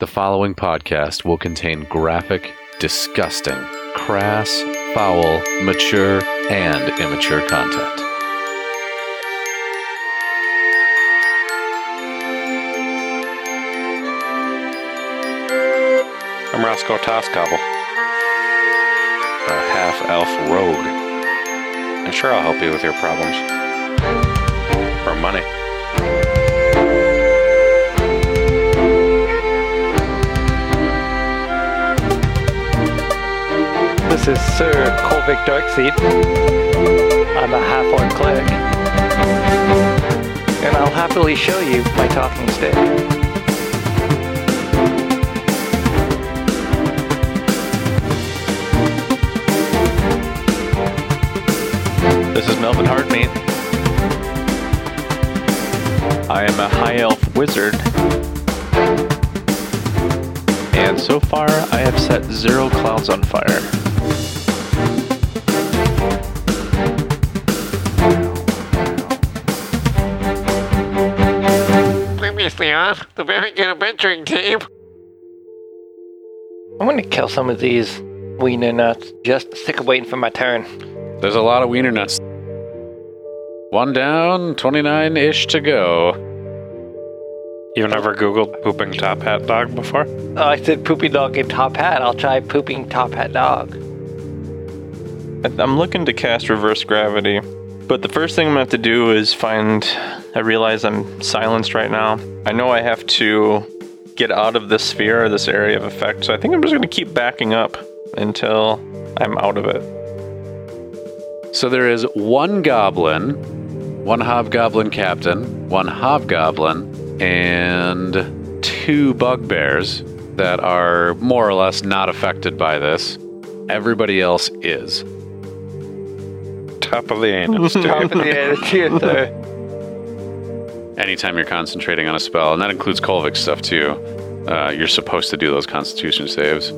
The following podcast will contain graphic, disgusting, crass, foul, mature, and immature content. I'm Roscoe Toscobble, a half elf rogue. And sure, I'll help you with your problems. For money. This is Sir Colvick Darkseed. I'm a half orc cleric. And I'll happily show you my talking stick. This is Melvin Hardmeat. I am a high elf wizard. And so far, I have set zero clouds on fire. Previously on the Very Good Adventuring Team. I'm gonna kill some of these wiener nuts. Just sick of waiting for my turn. There's a lot of wiener nuts. One down, 29 ish to go. You've never Googled pooping top hat dog before? Oh, I said poopy dog in top hat. I'll try pooping top hat dog. I'm looking to cast reverse gravity, but the first thing I'm gonna have to do is find. I realize I'm silenced right now. I know I have to get out of this sphere or this area of effect, so I think I'm just gonna keep backing up until I'm out of it. So there is one goblin, one hobgoblin captain, one hobgoblin, and two bugbears that are more or less not affected by this. Everybody else is. Top of the anus. Top of the attitude, sir. Anytime you're concentrating on a spell, and that includes Kolvik stuff too, uh, you're supposed to do those constitution saves.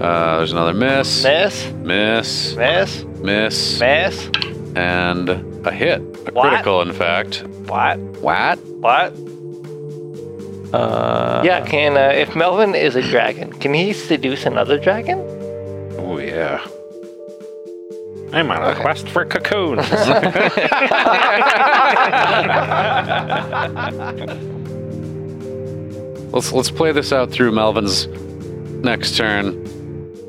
Uh, there's another miss, Miss, miss, miss, miss, miss. and a hit. A What? critical, in fact. What? What? What? Uh, Yeah, can uh, if Melvin is a dragon, can he seduce another dragon? Oh, yeah. I'm on a quest for cocoons. Let's let's play this out through Melvin's next turn,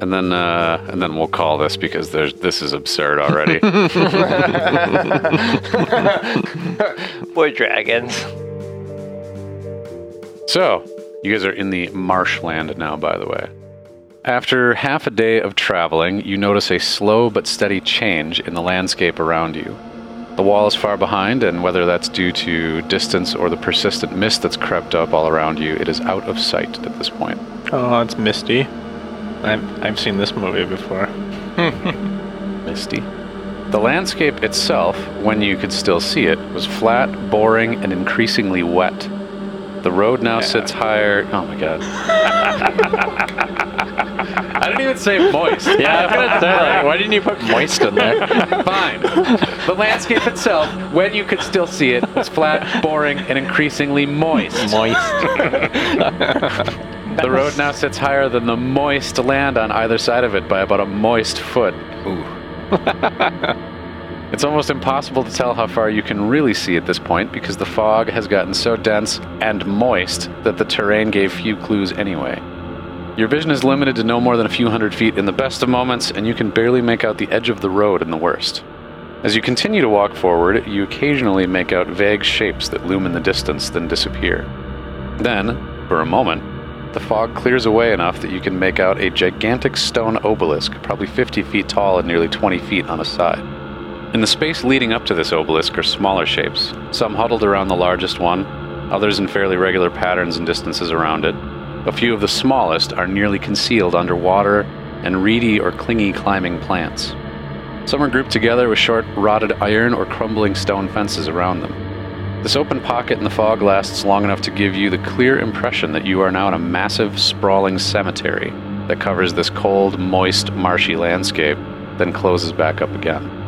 and then uh, and then we'll call this because there's this is absurd already. Boy, dragons. so you guys are in the marshland now, by the way. After half a day of traveling, you notice a slow but steady change in the landscape around you. The wall is far behind, and whether that's due to distance or the persistent mist that's crept up all around you, it is out of sight at this point. Oh, it's Misty. I've, I've seen this movie before. misty. The landscape itself, when you could still see it, was flat, boring, and increasingly wet. The road now sits higher. Oh my god. I didn't even say moist. Yeah, I'm gonna say, like, why didn't you put moist in there? Fine. The landscape itself, when you could still see it, was flat, boring, and increasingly moist. moist. The road now sits higher than the moist land on either side of it by about a moist foot. Ooh. it's almost impossible to tell how far you can really see at this point because the fog has gotten so dense and moist that the terrain gave few clues anyway. Your vision is limited to no more than a few hundred feet in the best of moments, and you can barely make out the edge of the road in the worst. As you continue to walk forward, you occasionally make out vague shapes that loom in the distance, then disappear. Then, for a moment, the fog clears away enough that you can make out a gigantic stone obelisk, probably 50 feet tall and nearly 20 feet on a side. In the space leading up to this obelisk are smaller shapes, some huddled around the largest one, others in fairly regular patterns and distances around it. A few of the smallest are nearly concealed under water and reedy or clingy climbing plants. Some are grouped together with short, rotted iron or crumbling stone fences around them. This open pocket in the fog lasts long enough to give you the clear impression that you are now in a massive, sprawling cemetery that covers this cold, moist, marshy landscape, then closes back up again.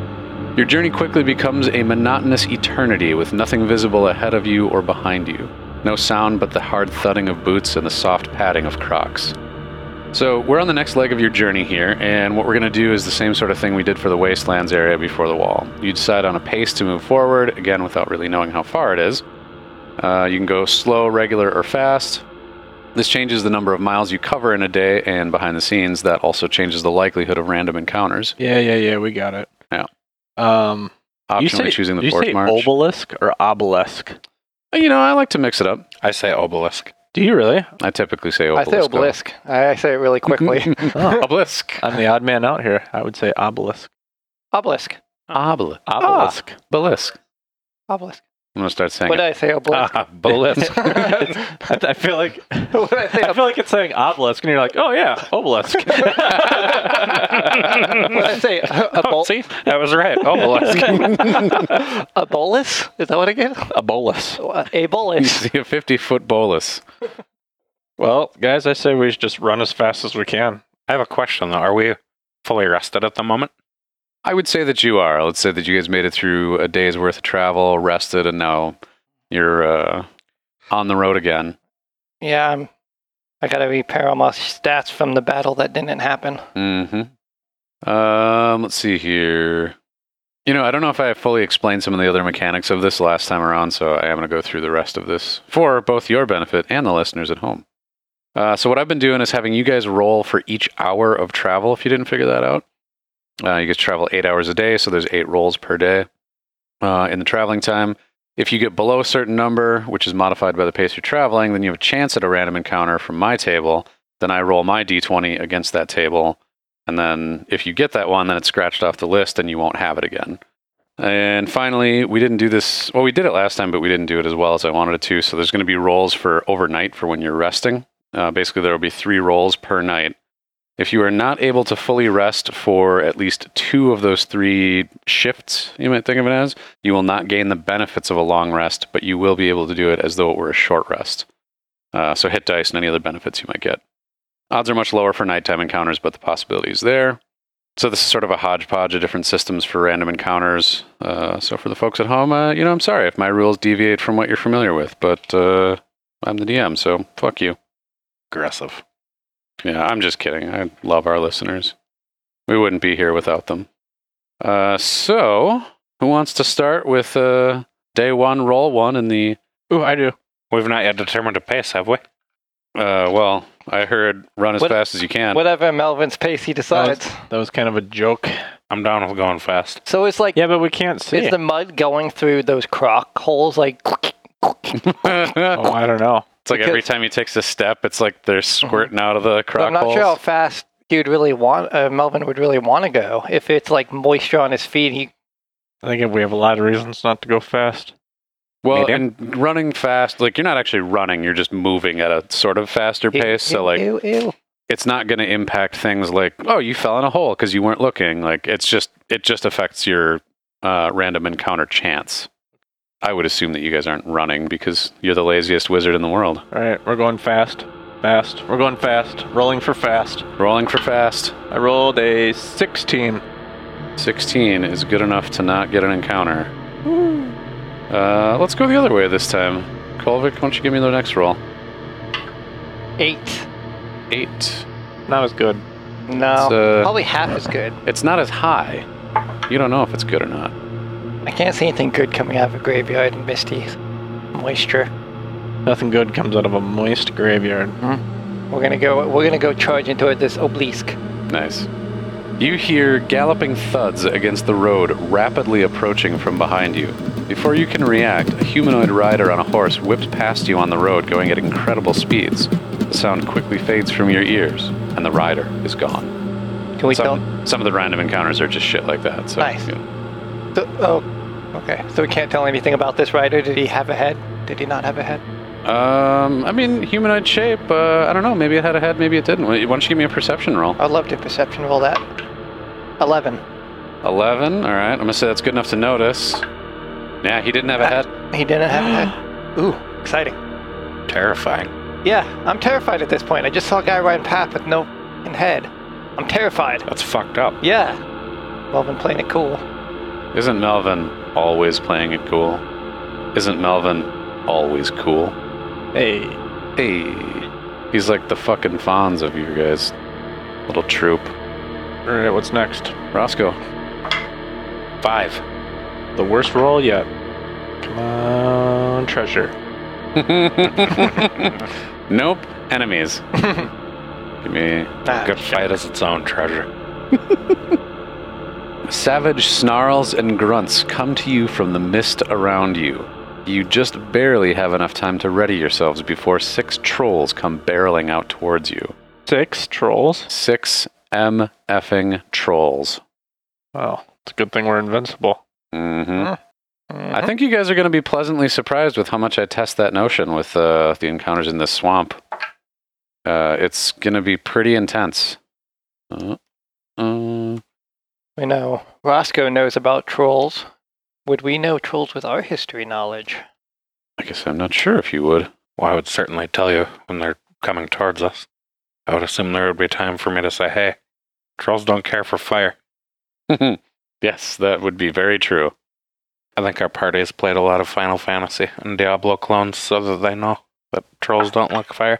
Your journey quickly becomes a monotonous eternity with nothing visible ahead of you or behind you. No sound but the hard thudding of boots and the soft padding of crocs. So, we're on the next leg of your journey here, and what we're going to do is the same sort of thing we did for the wastelands area before the wall. You decide on a pace to move forward, again, without really knowing how far it is. Uh, you can go slow, regular, or fast. This changes the number of miles you cover in a day, and behind the scenes, that also changes the likelihood of random encounters. Yeah, yeah, yeah. We got it. Yeah. Um, you Optionally say, choosing the you forced say march. obelisk or obelisk? You know, I like to mix it up. I say obelisk. Do you really? I typically say obelisk. I say obelisk. I I say it really quickly. Oh, obelisk. I'm the odd man out here. I would say obelisk. obelisk. Obelisk. Obelisk. Obelisk. Obelisk. I'm gonna start saying What did I say? Obelisk. Obelisk. I, I feel like what I say? I feel like it's saying obelisk, and you're like, oh yeah, obelisk. what did I say? A, a, Oh, see, that was right. Obelisk. a bolus? Is that what again? a bolus. A You bolus. see a 50 foot bolus. Well, guys, I say we just run as fast as we can. I have a question though. Are we fully rested at the moment? I would say that you are. Let's say that you guys made it through a day's worth of travel, rested, and now you're uh, on the road again. Yeah, I'm, I gotta repair all my stats from the battle that didn't happen. Mm-hmm. Um, let's see here. You know, I don't know if I fully explained some of the other mechanics of this last time around, so I am going to go through the rest of this for both your benefit and the listeners at home. Uh, so what I've been doing is having you guys roll for each hour of travel. If you didn't figure that out, uh, you guys travel eight hours a day, so there's eight rolls per day uh, in the traveling time. If you get below a certain number, which is modified by the pace you're traveling, then you have a chance at a random encounter from my table. Then I roll my d20 against that table, and then if you get that one, then it's scratched off the list and you won't have it again. And finally, we didn't do this. Well, we did it last time, but we didn't do it as well as I wanted it to. So there's going to be rolls for overnight for when you're resting. Uh, basically, there will be three rolls per night. If you are not able to fully rest for at least two of those three shifts, you might think of it as, you will not gain the benefits of a long rest, but you will be able to do it as though it were a short rest. Uh, so hit dice and any other benefits you might get. Odds are much lower for nighttime encounters, but the possibility is there. So this is sort of a hodgepodge of different systems for random encounters. Uh, so for the folks at home, uh, you know, I'm sorry if my rules deviate from what you're familiar with, but uh, I'm the DM, so fuck you. Aggressive. Yeah, I'm just kidding. I love our listeners. We wouldn't be here without them. Uh, so, who wants to start with uh, day one, roll one in the. Ooh, I do. We've not yet determined a pace, have we? Uh, well, I heard run as What- fast as you can. Whatever Melvin's pace he decides. That was kind of a joke. I'm down with going fast. So it's like, Yeah, but we can't see. is the mud going through those croc holes? Like, oh, I don't know. It's like every time he takes a step, it's like they're squirting out of the crock I'm not holes. sure how fast he'd really want. Uh, Melvin would really want to go. If it's like moisture on his feet, he I think we have a lot of reasons not to go fast. Well, Medium? and running fast, like you're not actually running, you're just moving at a sort of faster Ew, pace. So, ew, like, ew, ew. it's not going to impact things like, oh, you fell in a hole because you weren't looking. Like, it's just, it just affects your uh, random encounter chance. I would assume that you guys aren't running because you're the laziest wizard in the world. All right, we're going fast. Fast. We're going fast. Rolling for fast. Rolling for fast. I rolled a 16. 16 is good enough to not get an encounter. Uh, let's go the other way this time. Kolvik, why don't you give me the next roll? eight. Eight. Not as good. No, It's, uh, probably half as good. It's not as high. You don't know if it's good or not. I can't see anything good coming out of a graveyard in Misty. Moisture. Nothing good comes out of a moist graveyard. Hmm. We're gonna go. We're gonna go charge into this obelisk. Nice. You hear galloping thuds against the road rapidly approaching from behind you. Before you can react, a humanoid rider on a horse whips past you on the road going at incredible speeds. The sound quickly fades from your ears, and the rider is gone. Can we tell? Some, some of the random encounters are just shit like that. So, Nice. yeah. So, oh, okay. So we can't tell anything about this rider. Did he have a head? Did he not have a head? Um, I mean, humanoid shape. Uh, I don't know. Maybe it had a head. Maybe it didn't. Why don't you give me a perception roll? I'd love to perception roll that. Eleven. Eleven. All right. I'm gonna say that's good enough to notice. Yeah, he didn't have a head. He didn't have a head. Ooh, exciting. Terrifying. Yeah, I'm terrified at this point. I just saw a guy riding past with no head. I'm terrified. That's fucked up. Yeah. Been playing it cool. Isn't Melvin always playing it cool? Isn't Melvin always cool? Hey. Hey. He's like the fucking Fonz of you guys' little troop. All right, what's next? Roscoe. Five. The worst roll yet. Come on, treasure. nope. Enemies. Give me. Ah, Good fight is its own treasure. Savage snarls and grunts come to you from the mist around you. You just barely have enough time to ready yourselves before six trolls come barreling out towards you. Six trolls. Six M effing trolls. Well, it's a good thing we're invincible. Mm-hmm. I think you guys are going to be pleasantly surprised with how much I test that notion with uh, the encounters in this swamp. Uh, it's going to be pretty intense. Uh, uh, We know Roscoe knows about trolls. Would we know trolls with our history knowledge? I guess I'm not sure if you would. Well, I would certainly tell you when they're coming towards us. I would assume there would be time for me to say, hey, trolls don't care for fire. yes, that would be very true. I think our party has played a lot of Final Fantasy and Diablo clones so that they know that trolls don't like fire.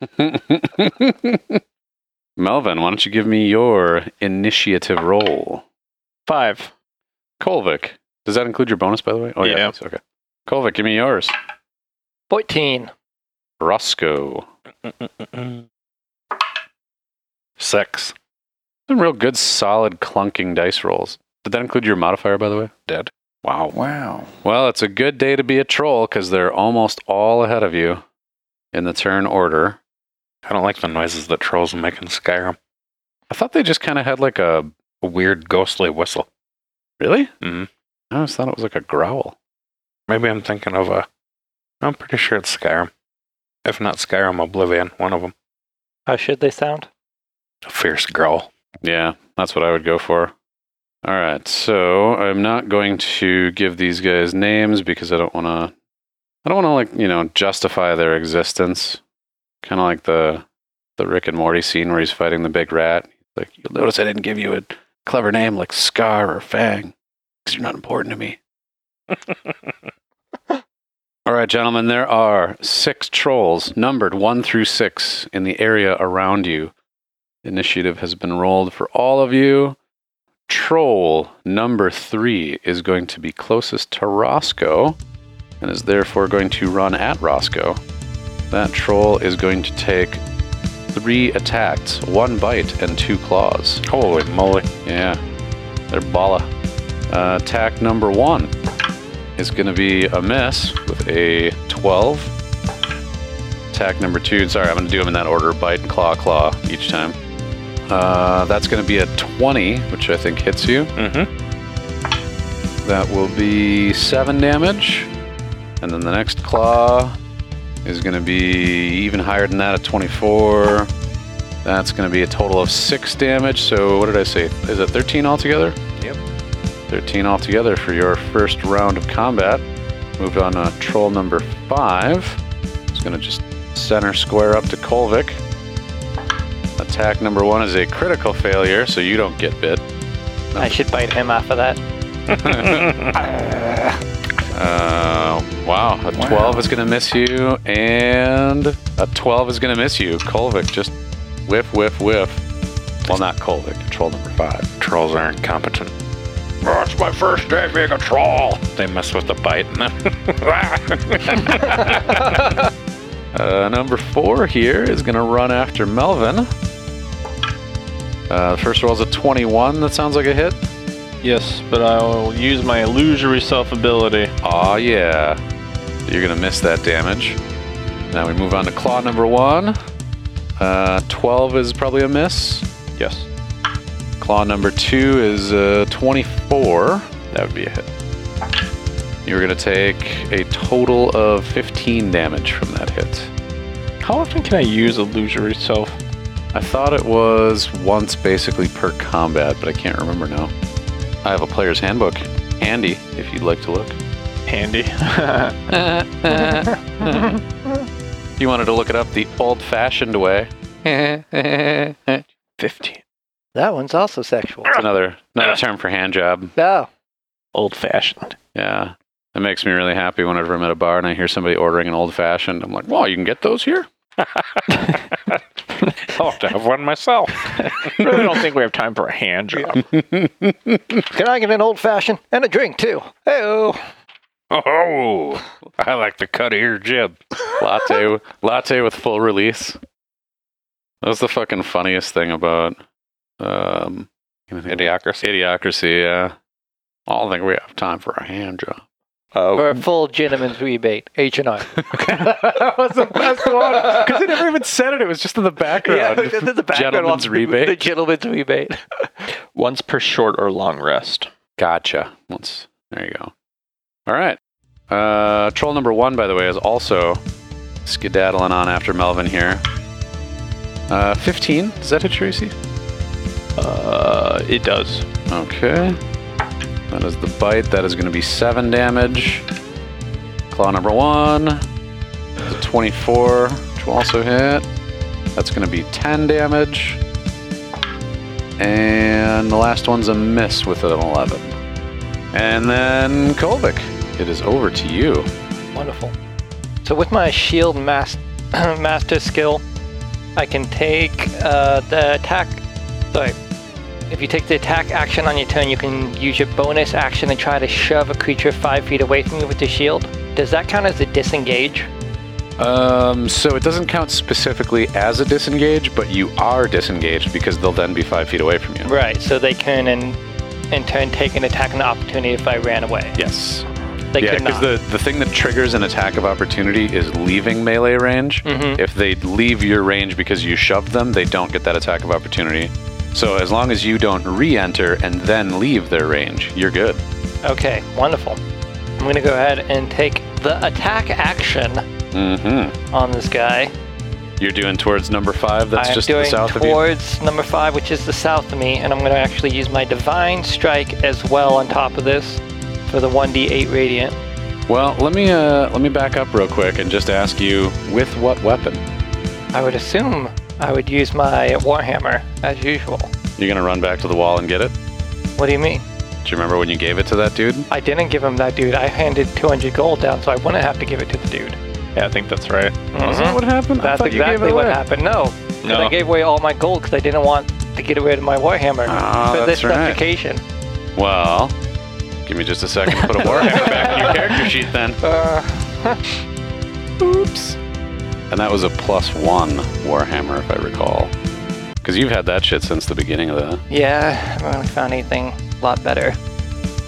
Melvin, why don't you give me your initiative roll? Five. Kolvik. Does that include your bonus, by the way? Oh, yeah. Yeah. Okay. Kolvik, give me yours. 14. Roscoe. Six. Some real good, solid, clunking dice rolls. Did that include your modifier, by the way? Dead. Wow. Wow. Well, it's a good day to be a troll because they're almost all ahead of you in the turn order. I don't like the noises that trolls make in Skyrim. I thought they just kind of had like a. A weird ghostly whistle. Really? Mhm. I always thought it was like a growl. Maybe I'm thinking of a. I'm pretty sure it's Skyrim. If not Skyrim, Oblivion, one of them. How should they sound? A fierce growl. Yeah, that's what I would go for. All right, so I'm not going to give these guys names because I don't want to. I don't want to like you know justify their existence. Kind of like the the Rick and Morty scene where he's fighting the big rat. Like you'll notice I didn't give you a clever name like Scar or Fang because you're not important to me. All right, gentlemen, there are six trolls numbered one through six in the area around you. Initiative has been rolled for all of you. Troll number three is going to be closest to Roscoe and is therefore going to run at Roscoe. That troll is going to take three attacks, one bite, and two claws. Holy moly. Yeah, they're balla. Uh, attack number one is going to be a miss with a 12. Attack number two, sorry, I'm going to do them in that order bite, and claw, claw each time. Uh, that's going to be a 20, which I think hits you. Mm-hmm. That will be seven damage. And then the next claw is going to be even higher than that at 24. That's going to be a total of six damage. So what did I say? Is it 13 altogether? Yep. 13 altogether for your first round of combat. Moved on to troll number five. It's going to just center square up to Kolvik. Attack number one is a critical failure, so you don't get bit. I should bite him off of that. Uh, wow, a 12 is going to miss you, and a 12 is going to miss you. Kolvik just whiff, whiff, whiff. Well, not Kolvik, troll number five. Trolls are incompetent. That's my first day being a troll. They mess with the bite. Uh, number four here is going to run after Melvin. Uh, first roll's a 21. That sounds like a hit. Yes, but I'll use my illusory self ability. Aw, yeah. You're going to miss that damage. Now we move on to claw number one. Uh, 12 is probably a miss. Yes. Claw number two is uh, 24. That would be a hit. You're going to take a total of 15 damage from that hit. How often can I use illusory self? I thought it was once basically per combat, but I can't remember now. I have a player's handbook handy if you'd like to look. Handy. If you wanted to look it up the old fashioned way. 15. That one's also sexual. another, another term for hand job. Oh, Old fashioned. Yeah. It makes me really happy whenever I'm at a bar and I hear somebody ordering an old fashioned. I'm like, wow, you can get those here? I'll have to have one myself. really don't think we have time for a hand job. Can I get an old fashioned and a drink too? Hey, Oh, I like the cut of your jib. latte, latte with full release. That was the fucking funniest thing about um, Idiocracy. idiocracy. Yeah, I don't think we have time for a hand job. For a full gentleman's rebate, H and I. that was the best one because they never even said it. It was just in the background. Yeah, the background Gentleman's rebate. The gentleman's rebate. Once per short or long rest. Gotcha. Once there you go. All right. Uh, troll number one, by the way, is also skedaddling on after Melvin here. Uh, 15. Does that hit Tracy? Uh, it does. Okay. That is the bite. That is going to be seven damage. Claw number one. The 24, which will also hit. That's going to be 10 damage. And the last one's a miss with an 11. And then Kolvik, it is over to you. Wonderful. So with my shield mas- master skill, I can take uh, the attack. Sorry. If you take the attack action on your turn, you can use your bonus action and try to shove a creature five feet away from you with the shield. Does that count as a disengage? Um, so it doesn't count specifically as a disengage, but you are disengaged because they'll then be five feet away from you. Right. So they can, in, in turn, take an attack and opportunity if I ran away. Yes. They yeah, because the, the thing that triggers an attack of opportunity is leaving melee range. Mhm. If they leave your range because you shoved them, they don't get that attack of opportunity. So as long as you don't re-enter and then leave their range, you're good. Okay. Wonderful. I'm going to go ahead and take the attack action Mm-hmm. on this guy. You're doing towards number five. That's I'm just doing the south of you. towards number five, which is the south of me, and I'm going to actually use my divine strike as well on top of this for the 1d8 radiant. Well, let me uh, let me back up real quick and just ask you, with what weapon? I would assume I would use my warhammer as usual. You're gonna run back to the wall and get it? What do you mean? Do you remember when you gave it to that dude? I didn't give him that dude. I handed 200 gold down, so I wouldn't have to give it to the dude. Yeah, I think that's right. Was that what happened? I That's you gave exactly it what away. happened. No, 'cause No. I gave away all my gold because I didn't want to get rid of my warhammer Ah, for that's this right. Well, give me just a second to put a warhammer back in your character sheet then. Uh, Oops. And that was a plus one warhammer, if I recall. Because you've had that shit since the beginning of the. yeah, I haven't found anything a lot better.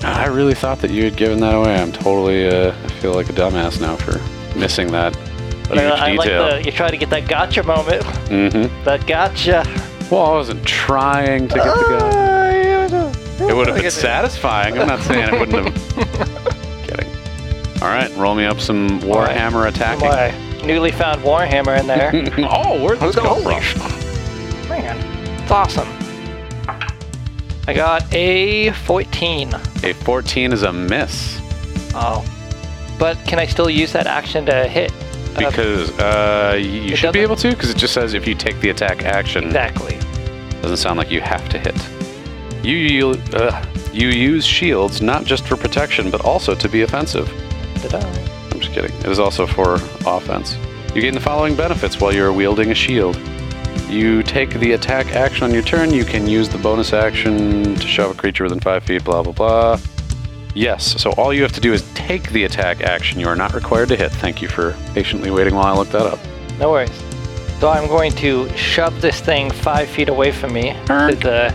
I really thought that you had given that away. I'm totally. Uh, I feel like a dumbass now for missing that But huge I, I like detail. the you try to get that gotcha moment. mm-hmm. That gotcha. Well, I wasn't trying to get the gotcha. It would have been satisfying. I'm not saying it wouldn't have. Kidding. All right, roll me up some Warhammer attacking. My newly found warhammer in there. oh, where'd this go Holy from? Man, it's awesome. I got a 14. A 14 is a miss Oh. But can I still use that action to hit? Uh, because uh, you you should be doesn't- able to because it just says if you take the attack action. exactly. Doesn't sound like you have to hit. You you, uh, you use shields not just for protection but also to be offensive. Ta-da. Kidding. It is also for offense. You gain the following benefits while you're wielding a shield. You take the attack action on your turn. You can use the bonus action to shove a creature within five feet. Blah blah blah. Yes. So all you have to do is take the attack action. You are not required to hit. Thank you for patiently waiting while I look that up. No worries. So I'm going to shove this thing five feet away from me to the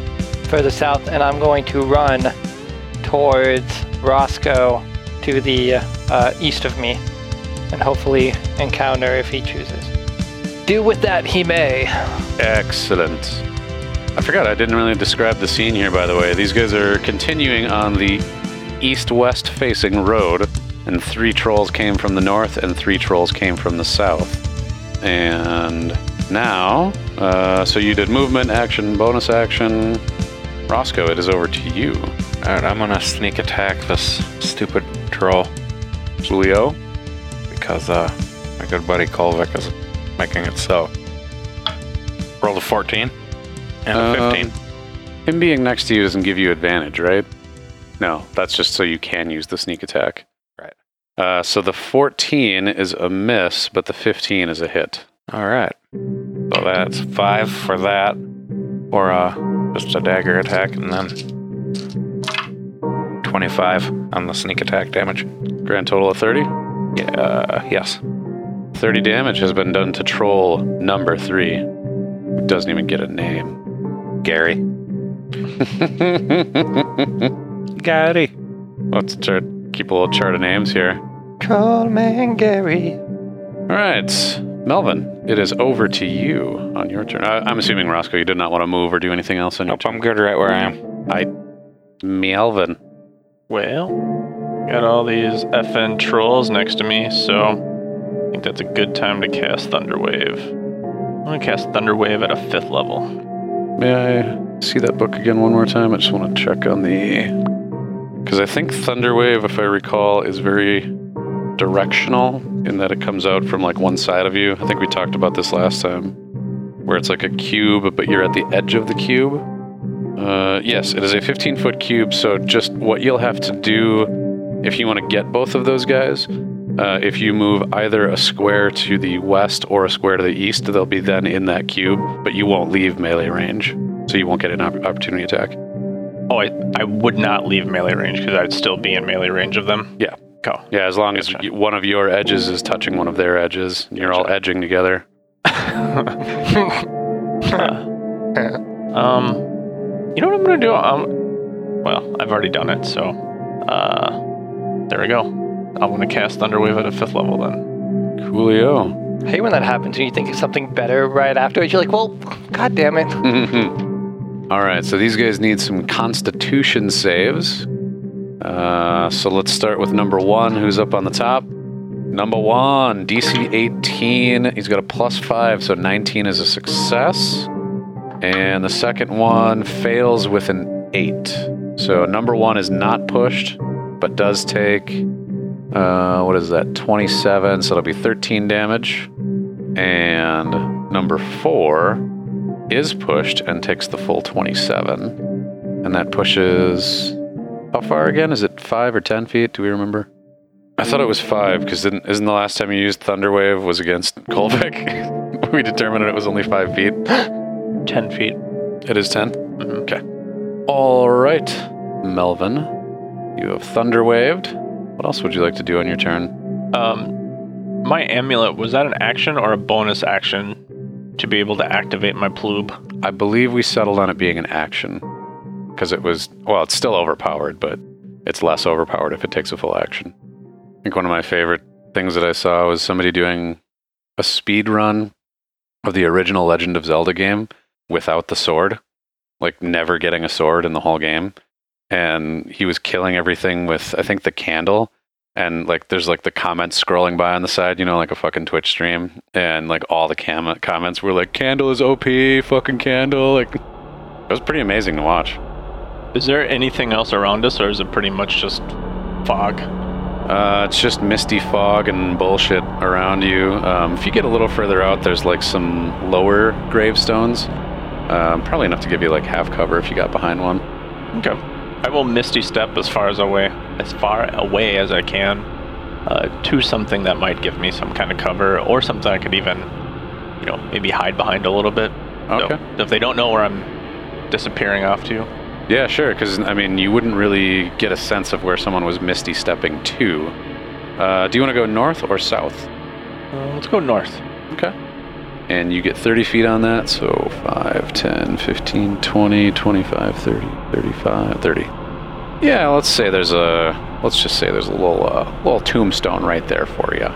further south, and I'm going to run towards Roscoe to the uh, east of me, and hopefully encounter if he chooses. Do with that he may. Excellent. I forgot I didn't really describe the scene here, by the way. These guys are continuing on the east west facing road, and three trolls came from the north and three trolls came from the south. And now, uh, so you did movement, action, bonus action. Roscoe, it is over to you. All right, I'm gonna sneak attack this stupid troll Julio. Because uh, my good buddy Kolvik is making it so. Rolled a 14 and a Um, 15. Him being next to you doesn't give you advantage, right? No, that's just so you can use the sneak attack. Right. Uh, so the 14 is a miss, but the 15 is a hit. All right. So that's five for that, or uh, just a dagger attack, and then 25 on the sneak attack damage. Grand total of 30. Yeah, uh, yes. 30 damage has been done to troll number three, who doesn't even get a name. Gary. Gary. Let's chart, keep a little chart of names here. Trollman Gary. All right, Melvin, it is over to you on your turn. I, I'm assuming, Roscoe, you did not want to move or do anything else on your Nope, I'm good right where I am. turn. I, Melvin. Well, got all these FN trolls next to me, so I think that's a good time to cast Thunderwave. I'm gonna cast Thunderwave at a fifth level. May I see that book again one more time? I just want to check on the. Because I think Thunderwave, if I recall, is very directional in that it comes out from like one side of you. I think we talked about this last time, where it's like a cube, but you're at the edge of the cube. Uh, yes, it is a 15 foot cube, so just what you'll have to do if you want to get both of those guys. Uh, if you move either a square to the west or a square to the east, they'll be then in that cube, but you won't leave melee range, so you won't get an opp- opportunity attack. Oh, I, I would not leave melee range because I'd still be in melee range of them. Yeah. Cool. Yeah, as long as you- one of your edges is touching one of their edges, and you're all edging together. Um, you know what I'm gonna do? Um, well, I've already done it, so uh, there we go. I'm gonna cast Thunderwave at a fifth level then. Coolio. I hate when that happens and you think of something better right afterwards. You're like, well, god damn it. all right, so these guys need some Constitution saves. Uh, so let's start with number one, who's up on the top. Number one, DC 18. He's got a plus five, so 19 is a success. And the second one fails with an eight. So number one is not pushed, but does take, uh, what is that, 27, so it'll be 13 damage. And number four is pushed and takes the full 27. And that pushes, how far again? Is it five or 10 feet? Do we remember? I thought it was five because isn't the last time you used Thunderwave was against Kolvik? we determined it was only five feet. Ten feet. It is 10? Okay. All right, Melvin. You have Thunder Waved. What else would you like to do on your turn? Um, my amulet was that an action or a bonus action to be able to activate my plube? I believe we settled on it being an action. Because it was, well, it's still overpowered, but it's less overpowered if it takes a full action. I think one of my favorite things that I saw was somebody doing a speed run of the original Legend of Zelda game without the sword, like never getting a sword in the whole game. And he was killing everything with, I think, the candle. And like, there's like the comments scrolling by on the side, you know, like a fucking Twitch stream. And like all the cam- comments were like, "Candle is OP, fucking candle." Like, it was pretty amazing to watch. Is there anything else around us, or is it pretty much just fog? Uh, it's just misty fog and bullshit around you. Um, if you get a little further out, there's like some lower gravestones. Um, probably enough to give you like half cover if you got behind one. Okay. I will misty step as far as away, as far away as I can, uh, to something that might give me some kind of cover, or something I could even, you know, maybe hide behind a little bit. So, Okay. if they don't know where I'm disappearing off to, Yeah, sure. Because I mean, you wouldn't really get a sense of where someone was misty stepping to. Uh, do you want to go north or south? uh, let's go north. Okay. And you get 30 feet on that, so 5, 10, 15, 20, 25, 30, 35, 30. Yeah, let's say there's a, let's just say there's a little, uh, little tombstone right there for you.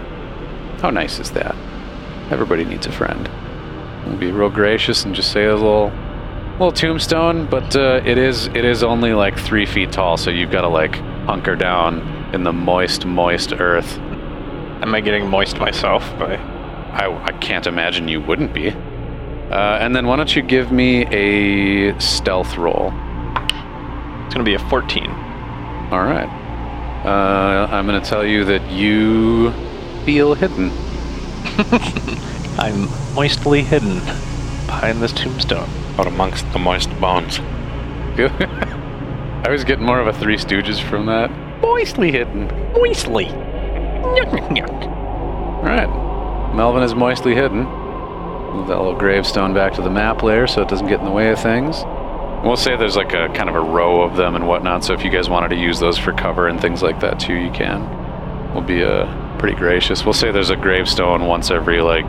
How nice is that? Everybody needs a friend. We'll be real gracious and just say a little, little tombstone, but uh, it is, it is only like three feet tall, so you've got to like hunker down in the moist, moist earth. Am I getting moist myself by I, I can't imagine you wouldn't be. Uh, and then why don't you give me a stealth roll? It's gonna be a 14. All right. Uh, I'm going to tell you that you feel hidden. I'm moistly hidden behind this tombstone. Out amongst the moist bones. I was getting more of a Three Stooges from that. Moistly hidden. Moistly. All right. Melvin is moistly hidden. Move that little gravestone back to the map layer so it doesn't get in the way of things. We'll say there's like a kind of a row of them and whatnot, so if you guys wanted to use those for cover and things like that too, you can. We'll be uh, pretty gracious. We'll say there's a gravestone once every like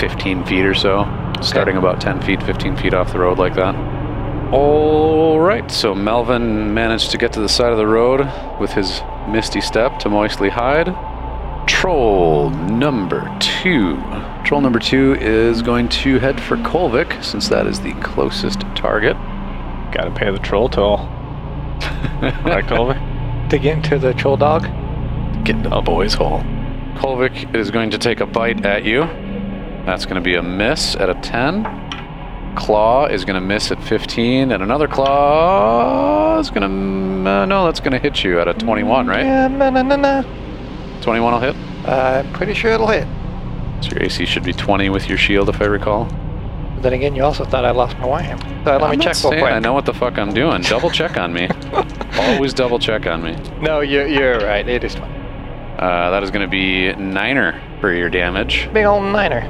15 feet or so, starting about 10 feet, 15 feet off the road like that. All right, so Melvin managed to get to the side of the road with his misty step to moistly hide. Troll number two. Troll number two is going to head for Kolvik, since that is the closest target. Gotta pay the troll toll. right, Kolvik? To get into the troll dog. Get into the boy's hole. Kolvik is going to take a bite at you. That's going to be a miss at a 10. Claw is going to miss at 15, and another claw is going to. Uh, no, that's going to hit you at a 21, right? Yeah, no, no, no, no. 21 will hit. Uh, I'm pretty sure it'll hit. So your AC should be 20 with your shield, if I recall. Then again, you also thought I lost my wham. So let I'm me check real quick. I know what the fuck I'm doing. Double check on me. Always double check on me. No, you're, you're right. It is 20. Uh, that is going to be Niner for your damage. Big old niner.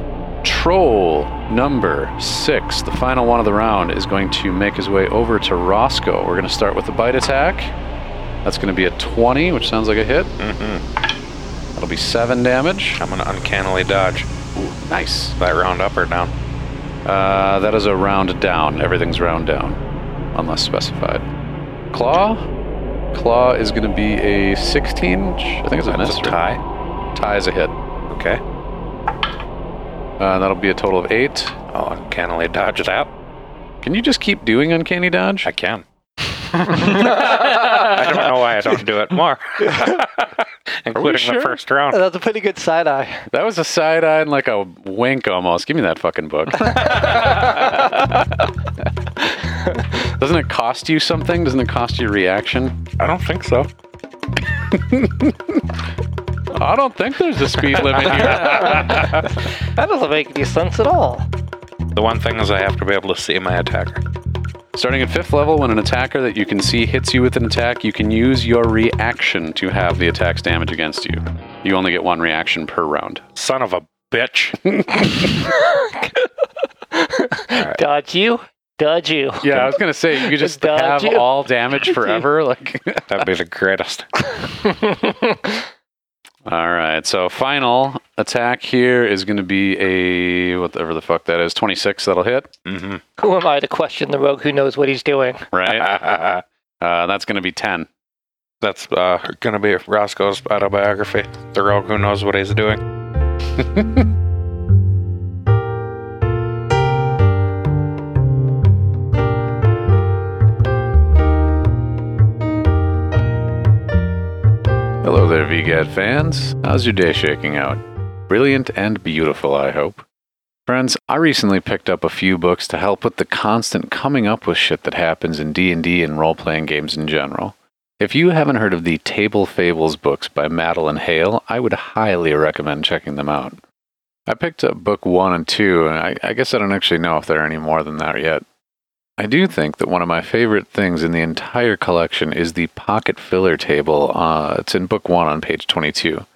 Troll number six, the final one of the round, is going to make his way over to Roscoe. We're going to start with the bite attack. That's going to be a 20, which sounds like a hit. Mm-hmm. That'll be seven damage. I'm gonna uncannily dodge. Nice. Is that round up or down? Uh, that is a round down. Everything's round down, unless specified. Claw. Claw is going to be a 16. I think it's a That's miss. a right? tie. Tie is a hit. Okay. Uh, that'll be a total of eight. I'll uncannily dodge that. Can you just keep doing uncanny dodge? I can. I don't know why I don't do it more. Including sure? the first round. That's a pretty good side eye. That was a side eye and like a wink almost. Give me that fucking book. Doesn't it cost you something? Doesn't it cost you reaction? I don't think so. I don't think there's a speed limit here. That doesn't make any sense at all. The one thing is I have to be able to see my attacker. Starting at fifth level, when an attacker that you can see hits you with an attack, you can use your reaction to have the attack's damage against you. You only get one reaction per round. Son of a bitch. Dodge you. Dodge you. Yeah, I was gonna say you could just Dodge have you. all damage forever. Like, That'd be the greatest. All right. So final attack here is gonna be a whatever the fuck that is, twenty six. That'll hit. Mm-hmm. Who am I to question the rogue who knows what he's doing? Right. uh, that's gonna be ten. That's uh, gonna be Roscoe's autobiography. The rogue who knows what he's doing. Hello there, VGAD fans. How's your day shaking out? Brilliant and beautiful, I hope. Friends, I recently picked up a few books to help with the constant coming up with shit that happens in D&D and role-playing games in general. If you haven't heard of the Table Fables books by Madeline Hale, I would highly recommend checking them out. I picked up book one and two, and I, I guess I don't actually know if there are any more than that yet. I do think that one of my favorite things in the entire collection is the pocket filler table. Uh, it's in book one on page 22.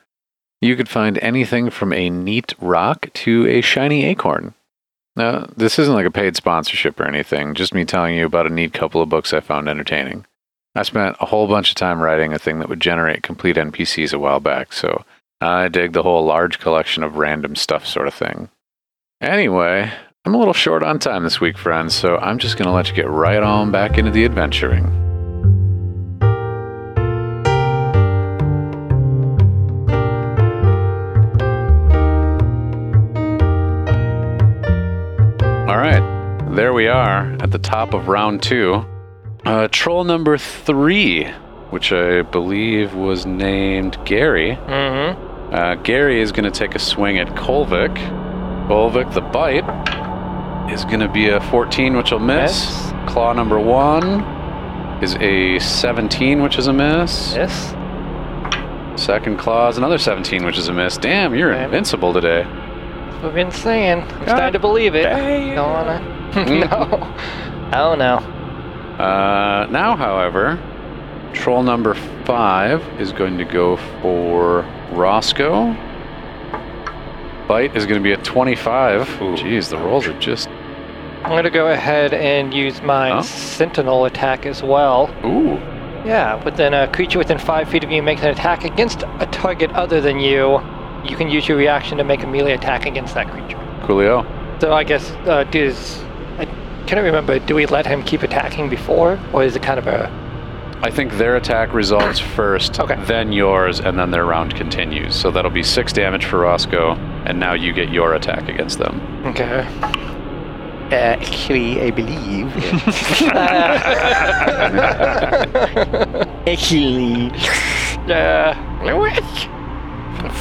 You could find anything from a neat rock to a shiny acorn. Now, this isn't like a paid sponsorship or anything, just me telling you about a neat couple of books I found entertaining. I spent a whole bunch of time writing a thing that would generate complete NPCs a while back, so I dig the whole large collection of random stuff sort of thing. Anyway, I'm a little short on time this week, friends, so I'm just going to let you get right on back into the adventuring. All right, there we are at the top of round two. Uh, troll number three, which I believe was named Gary. Mm-hmm. Uh, Gary is going to take a swing at Kolvik. Kolvik, the bite, is going to be a 14, which will miss. Miss. Claw number one is a 17, which is a miss. Yes. Second claw is another 17, which is a miss. Damn, you're Damn. invincible today. That's what I've been saying. I'm God starting to believe it. damn. Don't wanna. no. Oh no. Uh, now, however, troll number five is going to go for Roscoe. Bite is going to be a 25. Jeez, the rolls are just. I'm gonna go ahead and use my Huh? sentinel attack as well. Ooh. Yeah, within a creature within five feet of you makes an attack against a target other than you, you can use your reaction to make a melee attack against that creature. Coolio. So I guess uh, does I can't remember. Do we let him keep attacking before, or is it kind of a I think their attack resolves first, Okay. then yours, and then their round continues. So that'll be six damage for Roscoe, and now you get your attack against them. okay? Uh, actually, I believe. actually. Uh,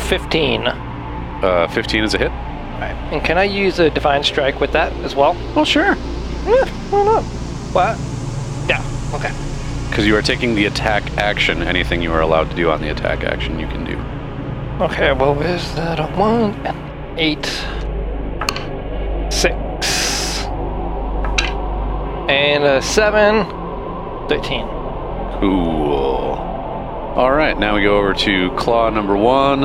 fifteen. Uh, 15 is a hit. Right. And can I use a divine strike with that as well? Well, sure. Yeah, why not? What? Yeah. Okay. Because you are taking the attack action. Anything you are allowed to do on the attack action, you can do. Okay, well, where's that? A one, and eight, six, and a seven, thirteen. Cool. All right, now we go over to claw number one.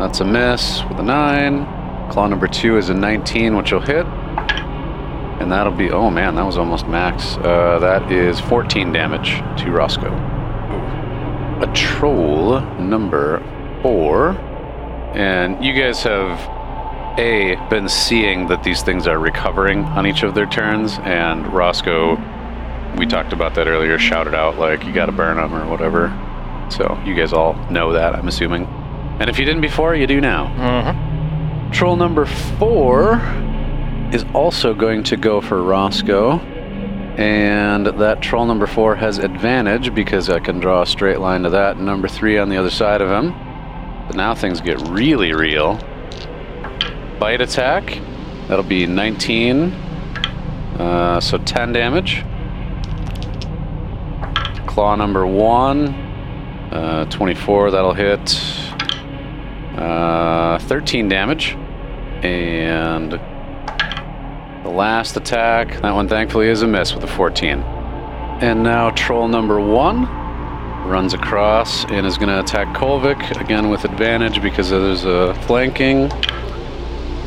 That's a miss with a nine. Claw number two is a 19, which will hit. And that'll be, oh man, that was almost max. Uh, that is 14 damage to Roscoe. A troll number four. And you guys have, A, been seeing that these things are recovering on each of their turns, and Roscoe we talked about that earlier, shouted out like you gotta burn them or whatever. So you guys all know that, I'm assuming. And if you didn't before, you do now. Mm-hmm. Troll number four is also going to go for Roscoe. And that troll number four has advantage because I can draw a straight line to that. Number three on the other side of him. But now things get really real. Bite attack. That'll be 19. Uh, so 10 damage. Claw number one. Uh, 24, that'll hit. Uh, 13 damage. And the last attack, that one thankfully is a miss with a 14. And now troll number one runs across and is going to attack Kolvik again with advantage because there's a flanking.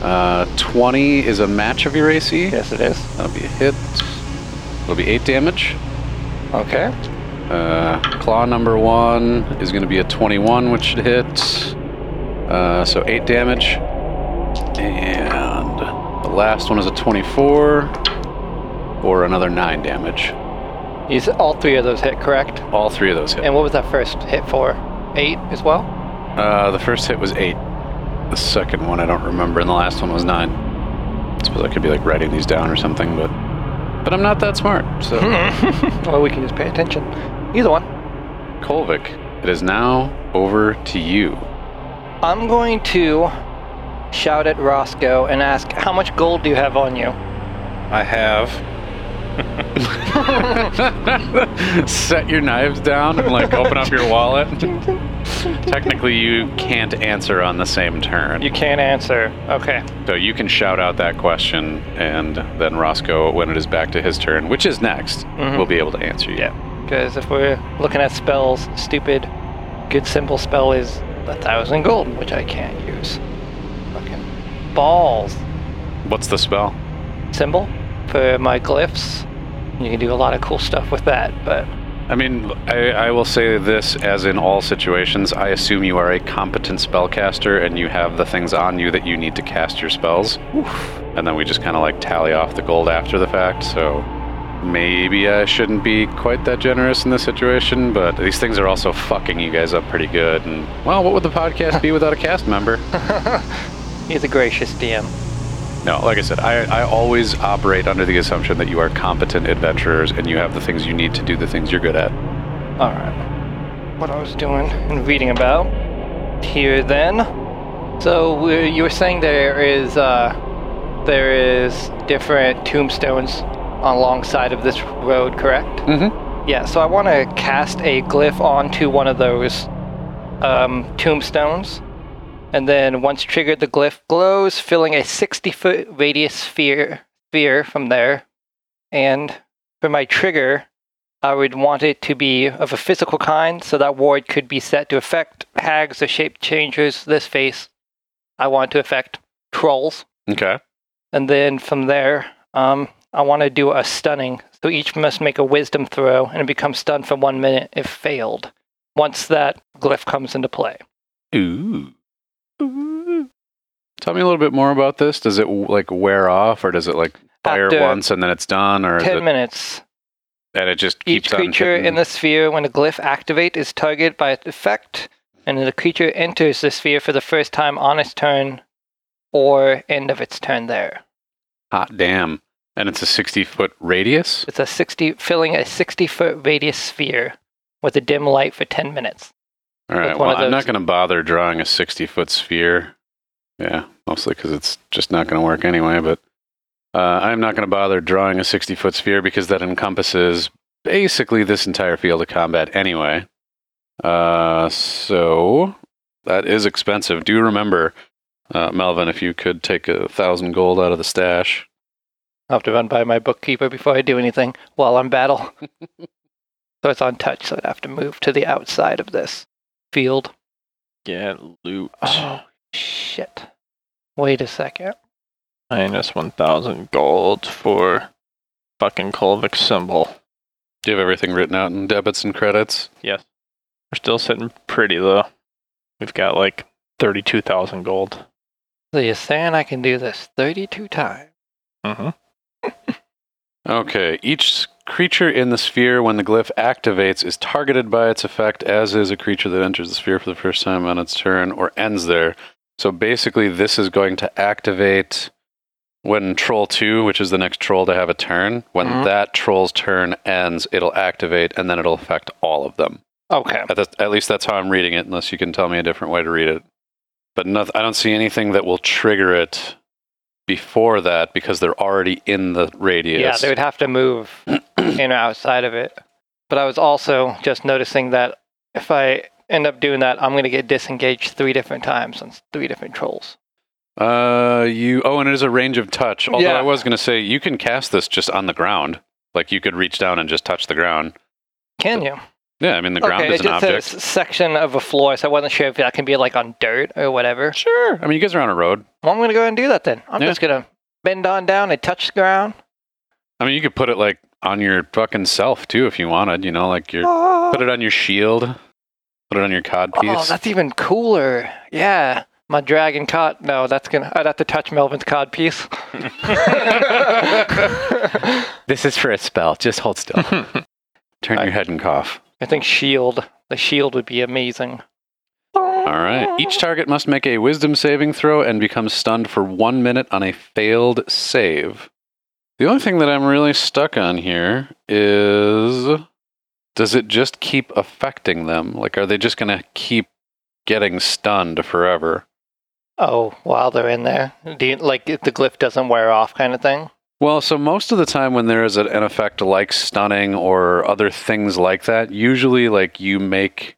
Uh, 20 is a match of your AC. Yes, it is. That'll be a hit. It'll be 8 damage. Okay. Uh, claw number one is going to be a 21, which should hit. Uh, so 8 damage. And the last one is a 24 or another 9 damage. These all three of those hit, correct? All three of those hit. And what was that first hit for? Eight as well. Uh, the first hit was 8. The second one I don't remember, and the last one was 9. I suppose I could be like writing these down or something, but but I'm not that smart. So Well, we can just pay attention. Either one. Kolvik, it is now over to you. I'm going to shout at Roscoe and ask, "How much gold do you have on you?" I have. Set your knives down and like open up your wallet. Technically, you can't answer on the same turn. You can't answer. Okay. so you can shout out that question, and then Roscoe, when it is back to his turn, which is next, Mhm. will be able to answer you. Because if we're looking at spells, stupid, good symbol spell is a thousand gold, which I can't use. Fucking balls. What's the spell? Symbol for my glyphs. You can do a lot of cool stuff with that, but I mean, I, I will say this as in all situations. I assume you are a competent spellcaster and you have the things on you that you need to cast your spells. And then we just kind of like tally off the gold after the fact. So maybe I shouldn't be quite that generous in this situation, but these things are also fucking you guys up pretty good. And well, what would the podcast be without a cast member? he's a gracious DM. No, like I said, I, I always operate under the assumption that you are competent adventurers and you have the things you need to do the things you're good at. All right. What I was doing and reading about here then. So you were saying there is uh, there is different tombstones alongside of this road, correct? Mm-hmm. Yeah. So I want to cast a glyph onto one of those um, tombstones, and then once triggered, the glyph glows, filling a 60 foot radius sphere sphere from there. And for my trigger, I would want it to be of a physical kind, so that ward could be set to affect hags or shape changers. This face, I want to affect trolls. Okay. And then from there, um, I want to do a stunning. So each must make a wisdom throw and it becomes stunned for one minute if failed. Once that glyph comes into play. Ooh. Tell me a little bit more about this. Does it like wear off, or does it like fire After once and then it's done, or 10 it, minutes. and it just Each creature in the sphere, when a glyph activate, is targeted by its effect, and the creature enters the sphere for the first time on its turn or end of its turn there. hot damn? And it's a sixty foot radius. It's a 60, filling a 60 foot radius sphere with a dim light for 10 minutes. All right. Well, I'm not going to bother drawing a 60 foot sphere. Yeah, mostly because it's just not going to work anyway. But uh, I'm not going to bother drawing a 60 foot sphere because that encompasses basically this entire field of combat anyway. Uh, so that is expensive. Do remember, uh, Melvin, if you could take a thousand gold out of the stash. I'll have to run by my bookkeeper before I do anything while I'm battle. so it's on touch, so I'd have to move to the outside of this field. Get loot. Oh, shit. Wait a second. Minus 1,000 gold for fucking Kolvik symbol. Do you have everything written out in debits and credits? Yes. We're still sitting pretty though. We've got like 32,000 gold. So you're saying I can do this 32 times? Mm-hmm. Okay, each creature in the sphere, when the glyph activates, is targeted by its effect, as is a creature that enters the sphere for the first time on its turn or ends there. So basically, this is going to activate when Troll 2, which is the next troll to have a turn. When Mhm. that troll's turn ends, it'll activate and then it'll affect all of them. Okay. At, the, at least that's how I'm reading it, unless you can tell me a different way to read it. But noth- I don't see anything that will trigger it before that because they're already in the radius. Yeah, they would have to move in or outside of it. But I was also just noticing that if I end up doing that, I'm going to get disengaged three different times on three different trolls. Uh, you. Oh, and it is a range of touch. Although Yeah. I was going to say you can cast this just on the ground. Like you could reach down and just touch the ground. Can you? Yeah, I mean the ground okay, is it an just object. says section of a floor, so I wasn't sure if that can be like on dirt or whatever. Sure. I mean, you guys are on a road. Well, I'm going to go ahead and do that then. I'm Yeah. just going to bend on down and touch the ground. I mean, you could put it like on your fucking self too if you wanted. You know, like your Oh, put it on your shield, put it on your cod oh, piece. oh, that's even cooler. Yeah. My dragon cod. No, that's going to. I'd have to touch Melvin's cod piece. This is for a spell. Just hold still. Turn your head and cough. I think shield. The shield would be amazing. All right. Each target must make a wisdom saving throw and become stunned for one minute on a failed save. The only thing that I'm really stuck on here is does it just keep affecting them? Like, are they just going to keep getting stunned forever? Oh, while they're in there, do you, like if the glyph doesn't wear off, kind of thing. Well, so most of the time when there is an effect like stunning or other things like that, usually like you make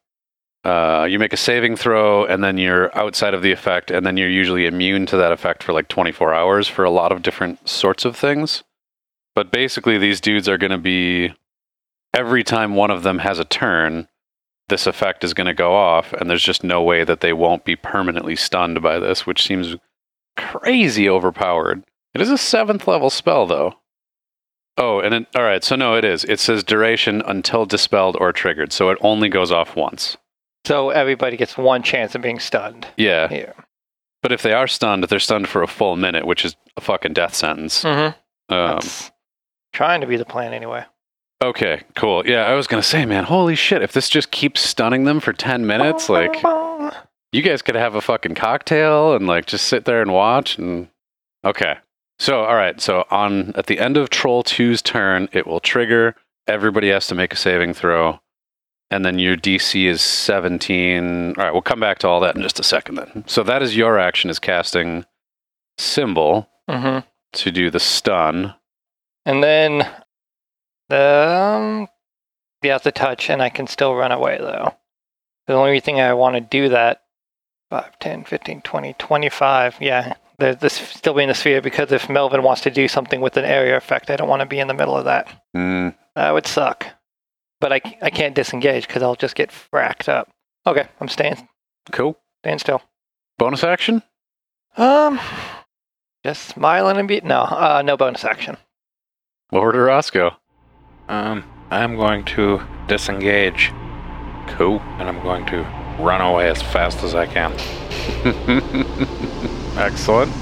uh, you make a saving throw and then you're outside of the effect and then you're usually immune to that effect for like 24 hours for a lot of different sorts of things. But basically these dudes are going to be every time one of them has a turn, this effect is going to go off and there's just no way that they won't be permanently stunned by this, which seems crazy overpowered. It is a seventh level spell, though. Oh, and it, all right, so no, it is. It says duration until dispelled or triggered, so it only goes off once. So everybody gets one chance of being stunned. Yeah, Yeah. but if they are stunned, they're stunned for a full minute, which is a fucking death sentence. Mm-hmm. Um, trying to be the plan anyway. okay, cool. Yeah, I was gonna say, man, holy shit! If this just keeps stunning them for ten minutes, like you guys could have a fucking cocktail and like just sit there and watch and okay so all right so on at the end of troll 2's turn it will trigger everybody has to make a saving throw and then your dc is 17 all right we'll come back to all that in just a second then so that is your action is casting symbol Mm-hmm. to do the stun And then, um, have to touch, and I can still run away though. The only thing I want to do that 5, 10, 15, 20, 25. Yeah, the, this still be in the sphere because if Melvin wants to do something with an area effect, I don't want to be in the middle of that. Mm, That would suck. but I, I can't disengage because I'll just get fracked up. Okay, I'm staying Cool. staying still. Bonus action? Um, just smiling and be no, uh, no bonus action. Over to Roscoe. Um, I'm going to disengage. Cool. And I'm going to run away as fast as I can. Excellent.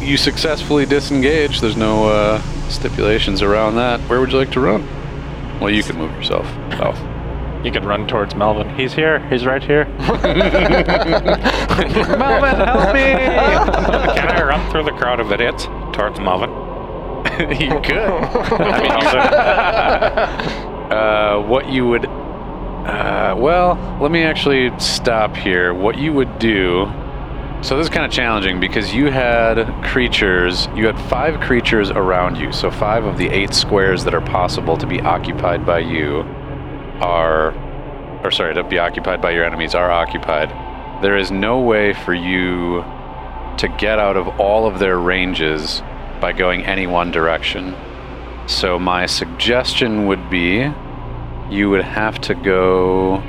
You successfully disengage. There's no uh, stipulations around that. Where would you like to run? Well, you can move yourself. Oh. You can run towards Melvin. He's here. He's right here. Melvin, help me! Can I run through the crowd of idiots towards Melvin? you could. I mean, also, Uh, what you would. Uh, well, let me actually stop here. What you would do. So this is kind of challenging because you had creatures. You had five creatures around you. So five of the eight squares that are possible to be occupied by you are. Or sorry, to be occupied by your enemies are occupied. There is no way for you to get out of all of their ranges by going any one direction. So my suggestion would be you would have to go.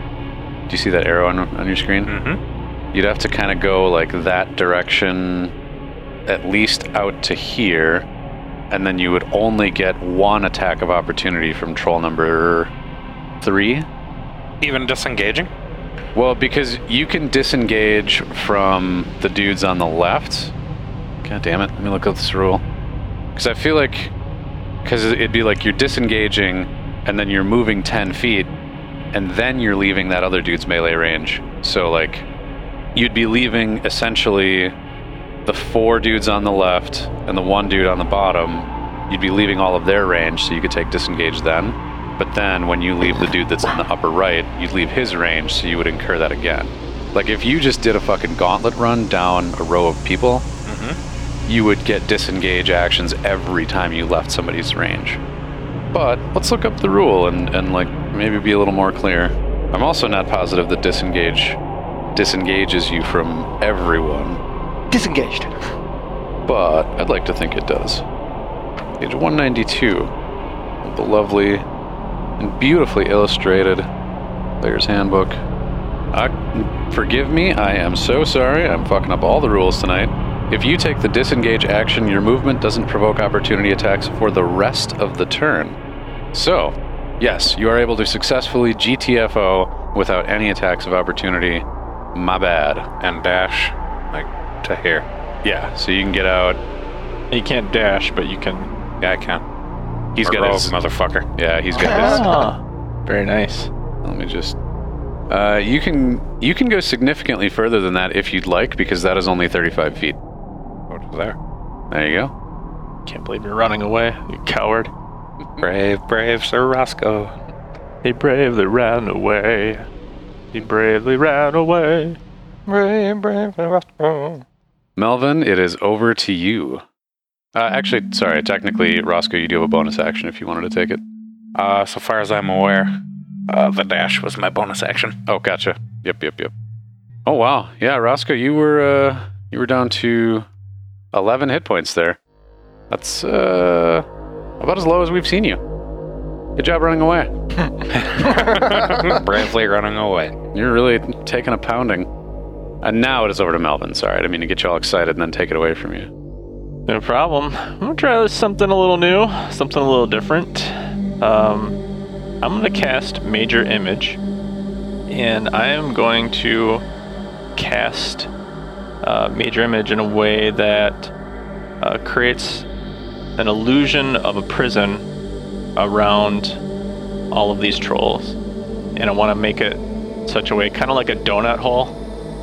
Do you see that arrow on, on your screen? Mhm. You'd have to kind of go like that direction, at least out to here, and then you would only get one attack of opportunity from troll number three. even disengaging? Well, because you can disengage from the dudes on the left. God damn it. Let me look up this rule. Because I feel like. Because it'd be like you're disengaging and then you're moving 10 feet and then you're leaving that other dude's melee range. So, like, you'd be leaving essentially the four dudes on the left and the one dude on the bottom. You'd be leaving all of their range so you could take disengage then. But then when you leave the dude that's in the upper right, you'd leave his range, so you would incur that again. Like if you just did a fucking gauntlet run down a row of people, you would get disengage actions every time you left somebody's range. But let's look up the rule and, and like maybe be a little more clear. I'm also not positive that disengage disengages you from everyone, Disengaged. but I'd like to think it does. Page 192 of the lovely and beautifully illustrated Player's Handbook. Uh, forgive me, I am so sorry. I'm fucking up all the rules tonight. If you take the disengage action, your movement doesn't provoke opportunity attacks for the rest of the turn. So, yes, you are able to successfully GTFO without any attacks of opportunity. My bad. And dash, like, to here. Yeah, so you can get out. You can't dash, but you can. Yeah, I can. He's A got rogue his. motherfucker. Yeah, he's got his. Ah, very nice. Let me just. Uh, you can you can go significantly further than that if you'd like, because that is only 35 feet. Go to there. There you go. Can't believe you're running away, you coward. Brave, brave Sir Roscoe. He bravely ran away. He bravely ran away. Brave, brave, brave. Melvin, it is over to you. Uh, actually, sorry. Technically, Roscoe, you do have a bonus action if you wanted to take it. Uh, so far as I'm aware, uh, the dash was my bonus action. Oh, gotcha. Yep, yep, yep. Oh wow, yeah, Roscoe, you were uh, you were down to 11 hit points there. That's uh, about as low as we've seen you. Good job running away. Bravely running away. You're really taking a pounding. And now it is over to Melvin. Sorry, I didn't mean to get you all excited and then take it away from you. No problem. I'm gonna try something a little new, something a little different. Um, I'm gonna cast Major Image, and I am going to cast uh, Major Image in a way that uh, creates an illusion of a prison around all of these trolls, and I want to make it such a way, kind of like a donut hole,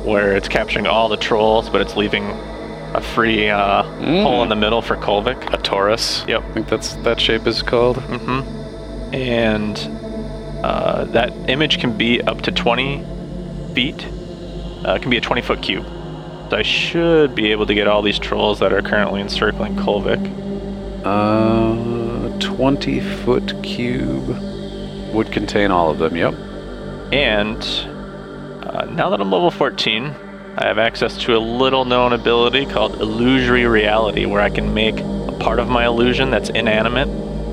where it's capturing all the trolls, but it's leaving a free uh, hole in the middle for Kolvik. A torus. Yep. I think that's that shape is called. Mm-hmm. And uh, that image can be up to 20 feet. Uh, it can be a 20 foot cube. So I should be able to get all these trolls that are currently encircling Kolvik. Uh, 20 foot cube would contain all of them. Yep. And uh, now that I'm level 14, I have access to a little known ability called Illusory Reality, where I can make a part of my illusion that's inanimate,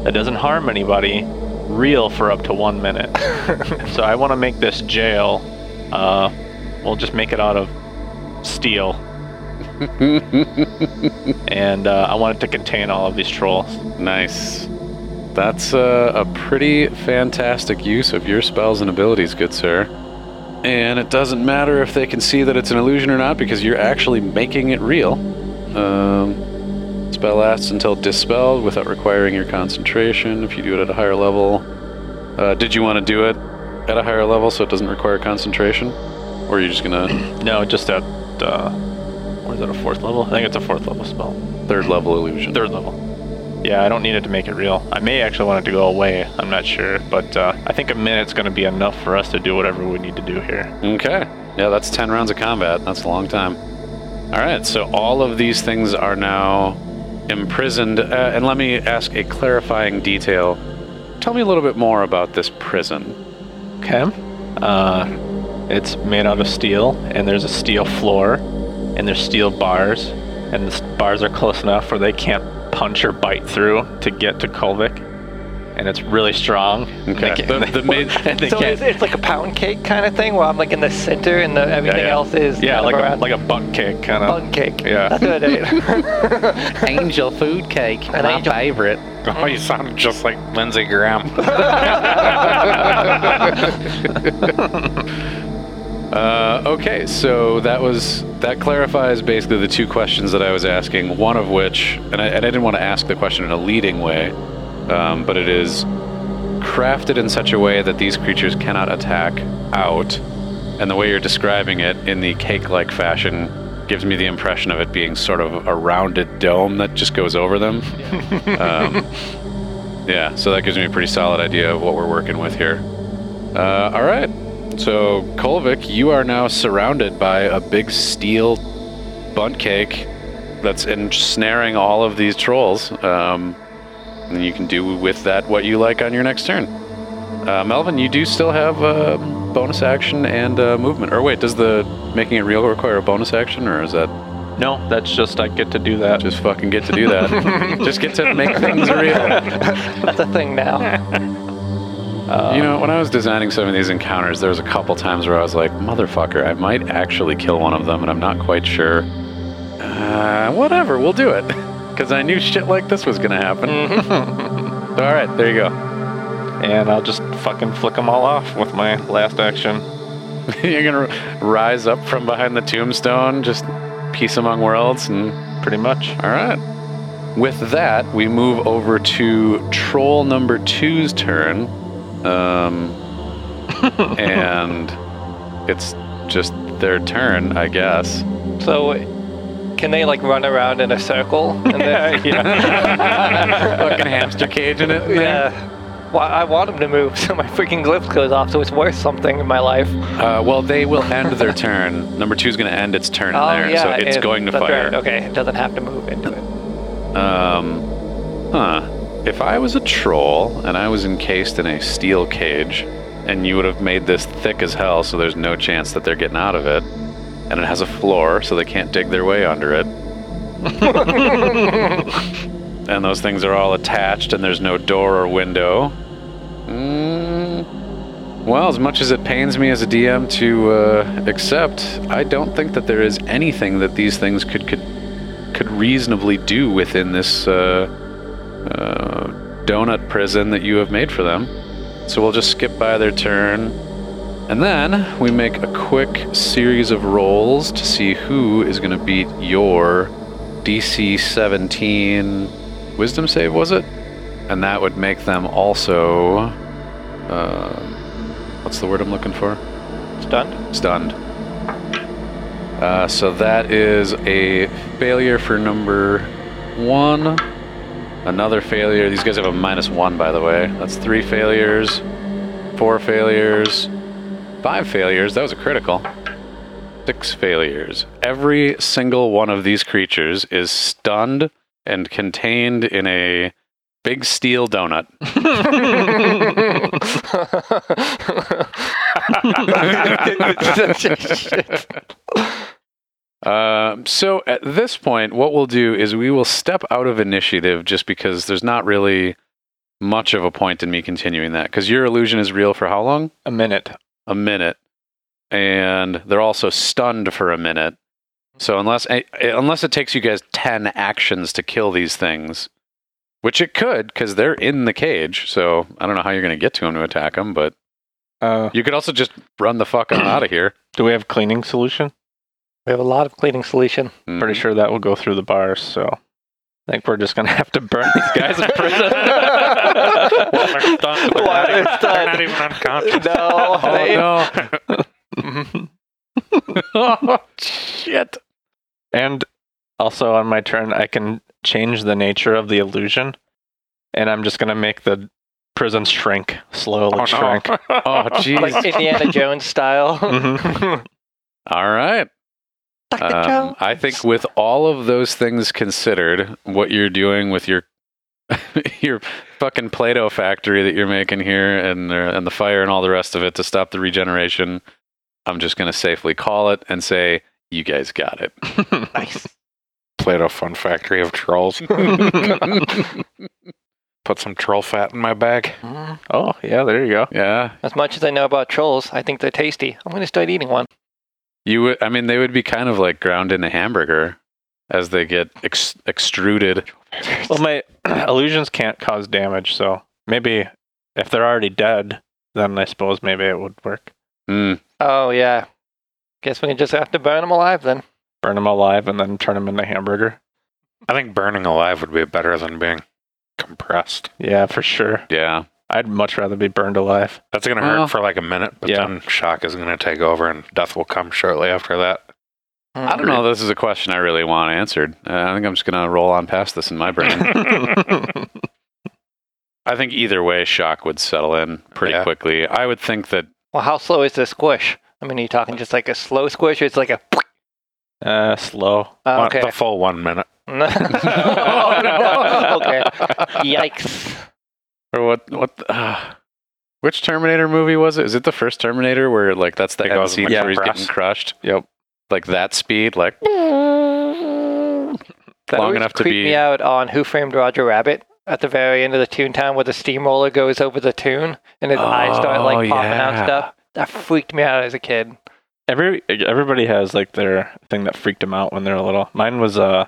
that doesn't harm anybody, real for up to one minute. so I want to make this jail. Uh, we'll just make it out of steel. and uh, I want it to contain all of these trolls. Nice. That's uh, a pretty fantastic use of your spells and abilities, good sir. And it doesn't matter if they can see that it's an illusion or not because you're actually making it real. Um, spell lasts until dispelled without requiring your concentration if you do it at a higher level. Uh, did you want to do it at a higher level so it doesn't require concentration? Or are you just gonna No, just at uh, what is it? A fourth level? I think it's a fourth level spell. third level illusion? Third level. Yeah, I don't need it to make it real. I may actually want it to go away. I'm not sure, but uh, I think a minute's going to be enough for us to do whatever we need to do here. Okay. Yeah, that's 10 rounds of combat. That's a long time. All right, so all of these things are now imprisoned. Uh, and let me ask a clarifying detail. Tell me a little bit more about this prison. Okay. Uh, it's made out of steel, and there's a steel floor, and there's steel bars, and the bars are close enough where they can't punch or bite through to get to Kolvik. And it's really strong. Okay. can't- The- the main- so can't- it's, it's like a pound cake kind of thing where I'm like in the center and the, everything yeah. else is yeah, like of a, like a butt cake kind of. bun cake. Yeah. That's what it is. Angel food cake, An my angel- favorite. Oh, you sound just like Lindsey Graham. Uh, okay, so that was that clarifies basically the two questions that I was asking. One of which, and I, and I didn't want to ask the question in a leading way, um, but it is crafted in such a way that these creatures cannot attack out, and the way you're describing it in the cake-like fashion gives me the impression of it being sort of a rounded dome that just goes over them. um, yeah, so that gives me a pretty solid idea of what we're working with here. Uh, all right. So, Kolvik, you are now surrounded by a big steel Bundt cake that's ensnaring all of these trolls. Um, and you can do with that what you like on your next turn. Uh, Melvin, you do still have uh, bonus action and uh, movement. Or wait, does the making it real require a bonus action, or is that No, that's just I get to do that. just fucking get to do that? just get to make things real. That's a thing now. You know, when I was designing some of these encounters, there was a couple times where I was like, "Motherfucker, I might actually kill one of them," and I'm not quite sure. Uh, whatever, we'll do it, because I knew shit like this was gonna happen. All right, there you go. and I'll just fucking flick them all off with my last action. You're gonna rise up from behind the tombstone, just peace among worlds, and Pretty much. all right. With that, we move over to troll number two's turn. Um, and it's just their turn, I guess. So, can they like run around in a circle? And then, Fucking hamster cage in it. yeah. Well, I want them to move so my freaking glyph goes off, so it's worth something in my life. Uh, well, they will end their turn. Number two is going to end its turn in oh there, yeah, so it's it- going to fire. right. Okay, it doesn't have to move into it. Um, huh. If I was a troll and I was encased in a steel cage, and you would have made this thick as hell, so there's no chance that they're getting out of it, and it has a floor, so they can't dig their way under it. and those things are all attached, and there's no door or window. Mm, well, as much as it pains me as a DM to uh, accept, I don't think that there is anything that these things could could could reasonably do within this uh, uh, donut prison that you have made for them. So we'll just skip by their turn. And then we make a quick series of rolls to see who is going to beat your DC 17 wisdom save, was it? And that would make them also. Uh, what's the word I'm looking for? Stunned. Stunned. Uh, so that is a failure for number one. Another failure. These guys have a minus one, by the way. That's three failures, four failures, five failures. That was a critical. Six failures. Every single one of these creatures is stunned and contained in a big steel donut. Um, so at this point, what we'll do is we will step out of initiative just because there's not really much of a point in me continuing that because your illusion is real for how long? A minute. A minute, and they're also stunned for a minute. So unless eh, unless it takes you guys ten actions to kill these things, which it could because they're in the cage. So I don't know how you're going to get to them to attack them, but Uh, you could also just run the fuck on out of here. do we have cleaning solution? We have a lot of cleaning solution. Pretty sure that will go through the bars. So I think we're just gonna have to burn these guys in prison. Well, they're stunned. They're, Why not they're even, they're stunned? not even unconscious. No, Oh no! oh shit! and also on my turn, I can change the nature of the illusion, and I'm just gonna make the prison shrink slowly Oh, no. shrink. Oh jeez! like Indiana Jones style. Mhm. All right. Um, I think with all of those things considered, what you're doing with your your fucking Play-Doh factory that you're making here, and uh, and the fire and all the rest of it to stop the regeneration, I'm just gonna safely call it and say you guys got it. nice. Play-Doh fun factory of trolls. Put some troll fat in my bag. Mm. oh yeah, there you go. yeah, As much as I know about trolls, I think they're tasty. I'm going to start eating one. You would. I mean, they would be kind of like ground in a hamburger as they get ex- extruded. Well, my illusions can't cause damage, so maybe if they're already dead, then I suppose maybe it would work. Mm. Oh, yeah. Guess we can just have to burn them alive then. Burn them alive and then turn them into hamburger. I think burning alive would be better than being compressed. Yeah, for sure. Yeah. I'd much rather be burned alive. That's going to Well- hurt for like a minute, but Yeah. then shock is going to take over and death will come shortly after that. I don't know. This is a question I really want answered. Uh, I think I'm just gonna roll on past this in my brain. I think either way, shock would settle in pretty Yeah. quickly. I would think that Well, how slow is the squish? I mean, are you talking just like a slow squish or it's like a. uh, slow. Oh, One- okay. The full one minute. oh, no. Okay. Yikes. Or what what uh, which Terminator movie was it? Is it the first Terminator where like that's the It end scene in where he's press. getting crushed? Yep. Like that speed, like That Long enough to creeped be- me out on Who Framed Roger Rabbit at the very end of the Toontown where the steamroller goes over the tune and his eyes start Oh, like popping out stuff. That freaked me out as a kid. Every everybody has like their thing that freaked them out when they're little. Mine was uh,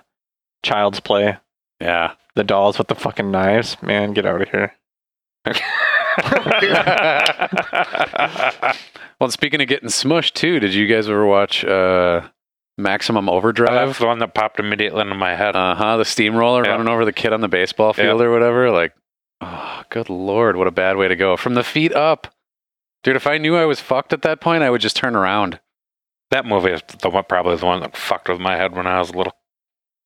Child's Play. yeah. The dolls with the fucking knives. Man, get out of here. well, speaking of getting smushed too, did you guys ever watch uh, Maximum Overdrive? That's the one that popped immediately into my head. Uh huh. The steamroller Yeah. running over the kid on the baseball field or whatever. Like, oh, good lord, what a bad way to go. From the feet up, dude. If I knew I was fucked at that point, I would just turn around. that movie is the one, probably the one that fucked with my head when I was little.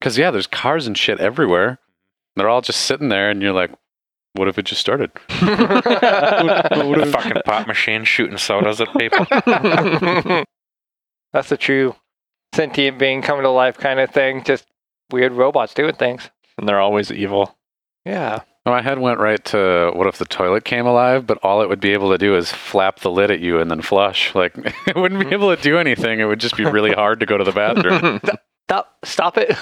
Cause yeah, there's cars and shit everywhere. They're all just sitting there, and you're like, what if it just started? the fucking pop machine shooting sodas at people. That's the true sentient being coming to life kind of thing. Just weird robots doing things. And they're always evil. Yeah. Oh, my head went right to what if the toilet came alive, but all it would be able to do is flap the lid at you and then flush. Like it wouldn't be able to do anything. It would just be really hard to go to the bathroom. Stop! Stop it!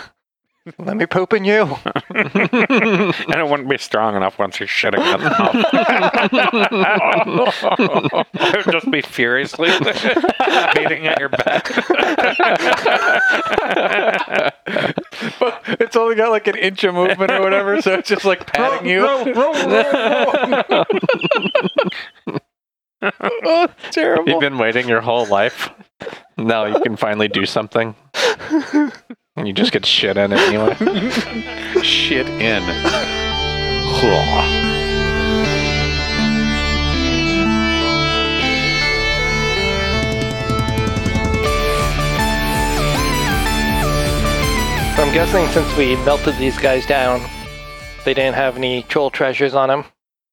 Let me poop in you. and it wouldn't be strong enough once you're shitting in the mouth. it would just be furiously beating at your back. but it's only got like an inch of movement or whatever, so it's just like patting you. oh, terrible. You've been waiting your whole life. Now you can finally do something. And you just get shit in anyway. shit in. So I'm guessing since we melted these guys down, they didn't have any troll treasures on them.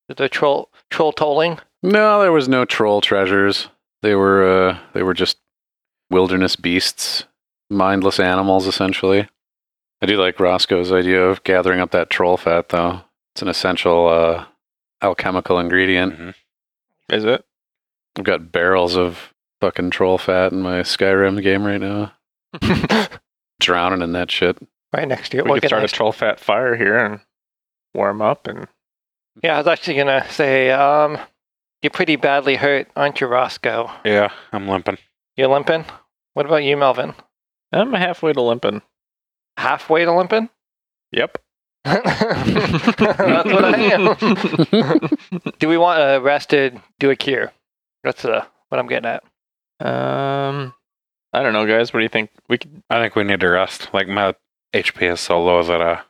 The troll troll tolling. No, there was no troll treasures. They were uh, they were just wilderness beasts, mindless animals, essentially. I do like Roscoe's idea of gathering up that troll fat, though. It's an essential uh, alchemical ingredient. Is it? I've got barrels of fucking troll fat in my Skyrim game right now. Drowning in that shit. Right next to it. We could Organized. start a troll fat fire here and warm up and Yeah, I was actually gonna say, um, you're pretty badly hurt, aren't you, Roscoe? Yeah, I'm limping. You're limping. What about you, Melvin? I'm halfway to limping. Halfway to limping? Yep. That's what I am. do we want a rest to do a cure? That's uh, what I'm getting at. Um, I don't know, guys. What do you think? We could. I think we need to rest. Like my HP is so low that uh,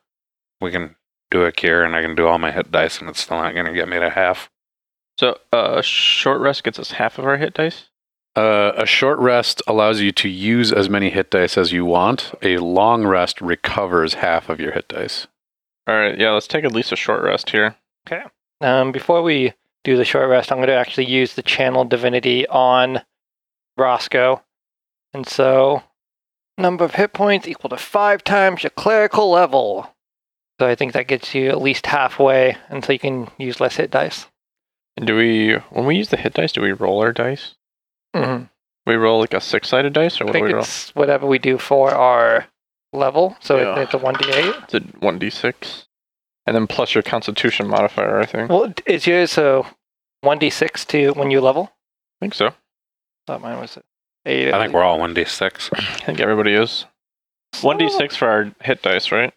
we can do a cure and I can do all my hit dice and it's still not gonna get me to half. So, uh, a short rest gets us half of our hit dice. Uh, a short rest allows you to use as many hit dice as you want. A long rest recovers half of your hit dice. All right. Yeah. Let's take at least a short rest here. Okay. Um, before we do the short rest, I'm going to actually use the channel divinity on Roscoe. And so, number of hit points equal to five times your clerical level. So I think that gets you at least halfway, and so you can use less hit dice. And do we, when we use the hit dice, do we roll our dice? Mm-hmm. We roll like a six-sided dice, or I what do think we roll? it's whatever we do for our level. So Yeah. it's a 1d8. It's a one d six, and then plus your Constitution modifier. I think. Well, is yours so 1d6 to when you level? I think so. thought mine was 8. I think we're all one d six. I think everybody is. One d six for our hit dice, right?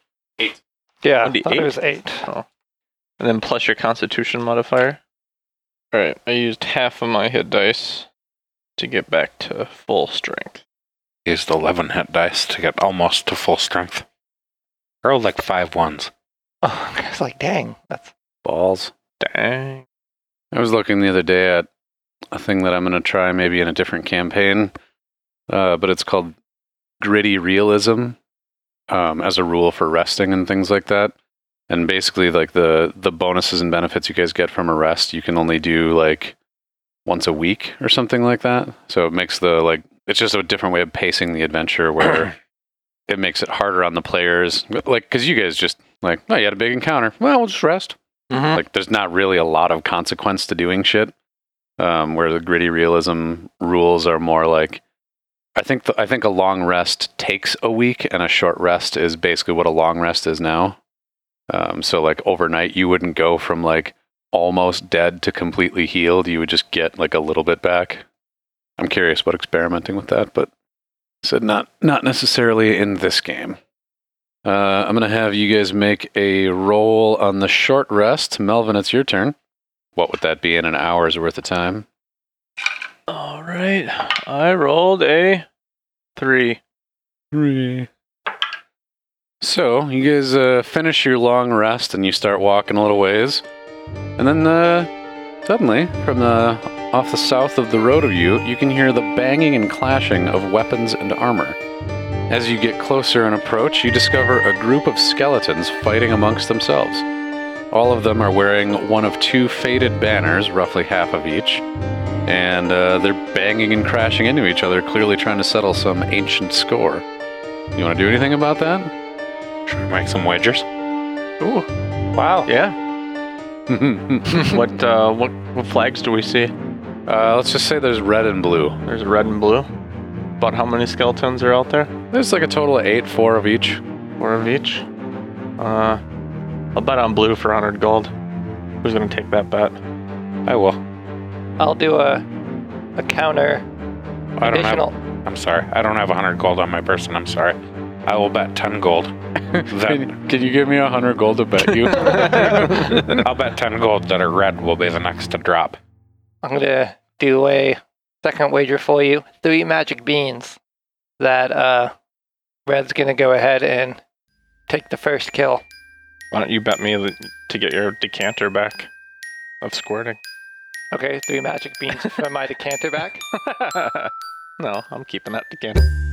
Yeah, I 1d8? thought it was 8. And then plus your Constitution modifier. All right. I used half of my hit dice to get back to full strength. Used eleven hit dice to get almost to full strength. I rolled like five ones. Oh, I was like, dang, that's Balls. Dang. I was looking the other day at a thing that I'm going to try maybe in a different campaign, uh, but it's called gritty realism um, as a rule for resting and things like that. And basically, like the the bonuses and benefits you guys get from a rest, you can only do like once a week or something like that. So it makes the like it's just a different way of pacing the adventure where it makes it harder on the players. Like because you guys just like oh you had a big encounter, well we'll just rest. Mhm. Like there's not really a lot of consequence to doing shit. Um, where the gritty realism rules are more like, I think the, I think a long rest takes a week, and a short rest is basically what a long rest is now. Um, so like overnight, you wouldn't go from like almost dead to completely healed. You would just get like a little bit back. I'm curious about experimenting with that, but said not not necessarily in this game. Uh, I'm gonna have you guys make a roll on the short rest. Melvin, it's your turn. What would that be in an hour's worth of time? All right. I rolled a three. Three. So you guys uh, finish your long rest and you start walking a little ways, and then uh, suddenly, from the off the south of the road of you, you can hear the banging and clashing of weapons and armor. As you get closer and approach, you discover a group of skeletons fighting amongst themselves. All of them are wearing one of two faded banners, roughly half of each, and uh, they're banging and crashing into each other, clearly trying to settle some ancient score. You want to do anything about that? We make some wagers? Ooh. wow. Yeah. what uh what what flags do we see? uh, let's just say there's red and blue. There's red and blue. About how many skeletons are out there? There's like a total of eight, four of each. Four of each. Uh, I'll bet on blue for 100 gold. Who's gonna take that bet? I will. I'll do a a counter I don't additional. have. I'm sorry. I don't have 100 gold on my person. I'm sorry. I will bet 10 gold. That, Can, can you give me a hundred gold to bet you? I'll bet 10 gold that a red will be the next to drop. I'm gonna do a second wager for you. Three magic beans. That uh, Red's gonna go ahead and take the first kill. Why don't you bet me to get your decanter back of squirting? Okay, three magic beans for my decanter back. no, I'm keeping that decanter.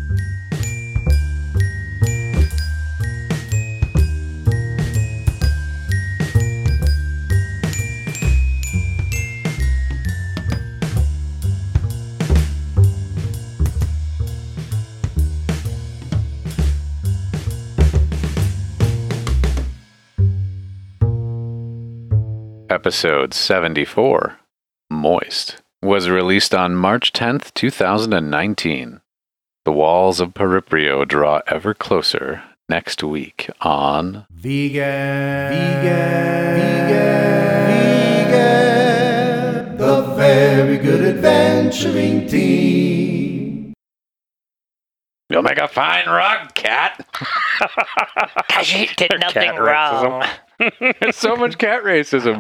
episode 74, Moist, was released on March 10th, 2019. The walls of Paryprio draw ever closer next week on Vegan, Vegan, Vegan, the very good adventuring team. You'll make a fine rug, cat. Cause you did nothing wrong. There's so much cat racism.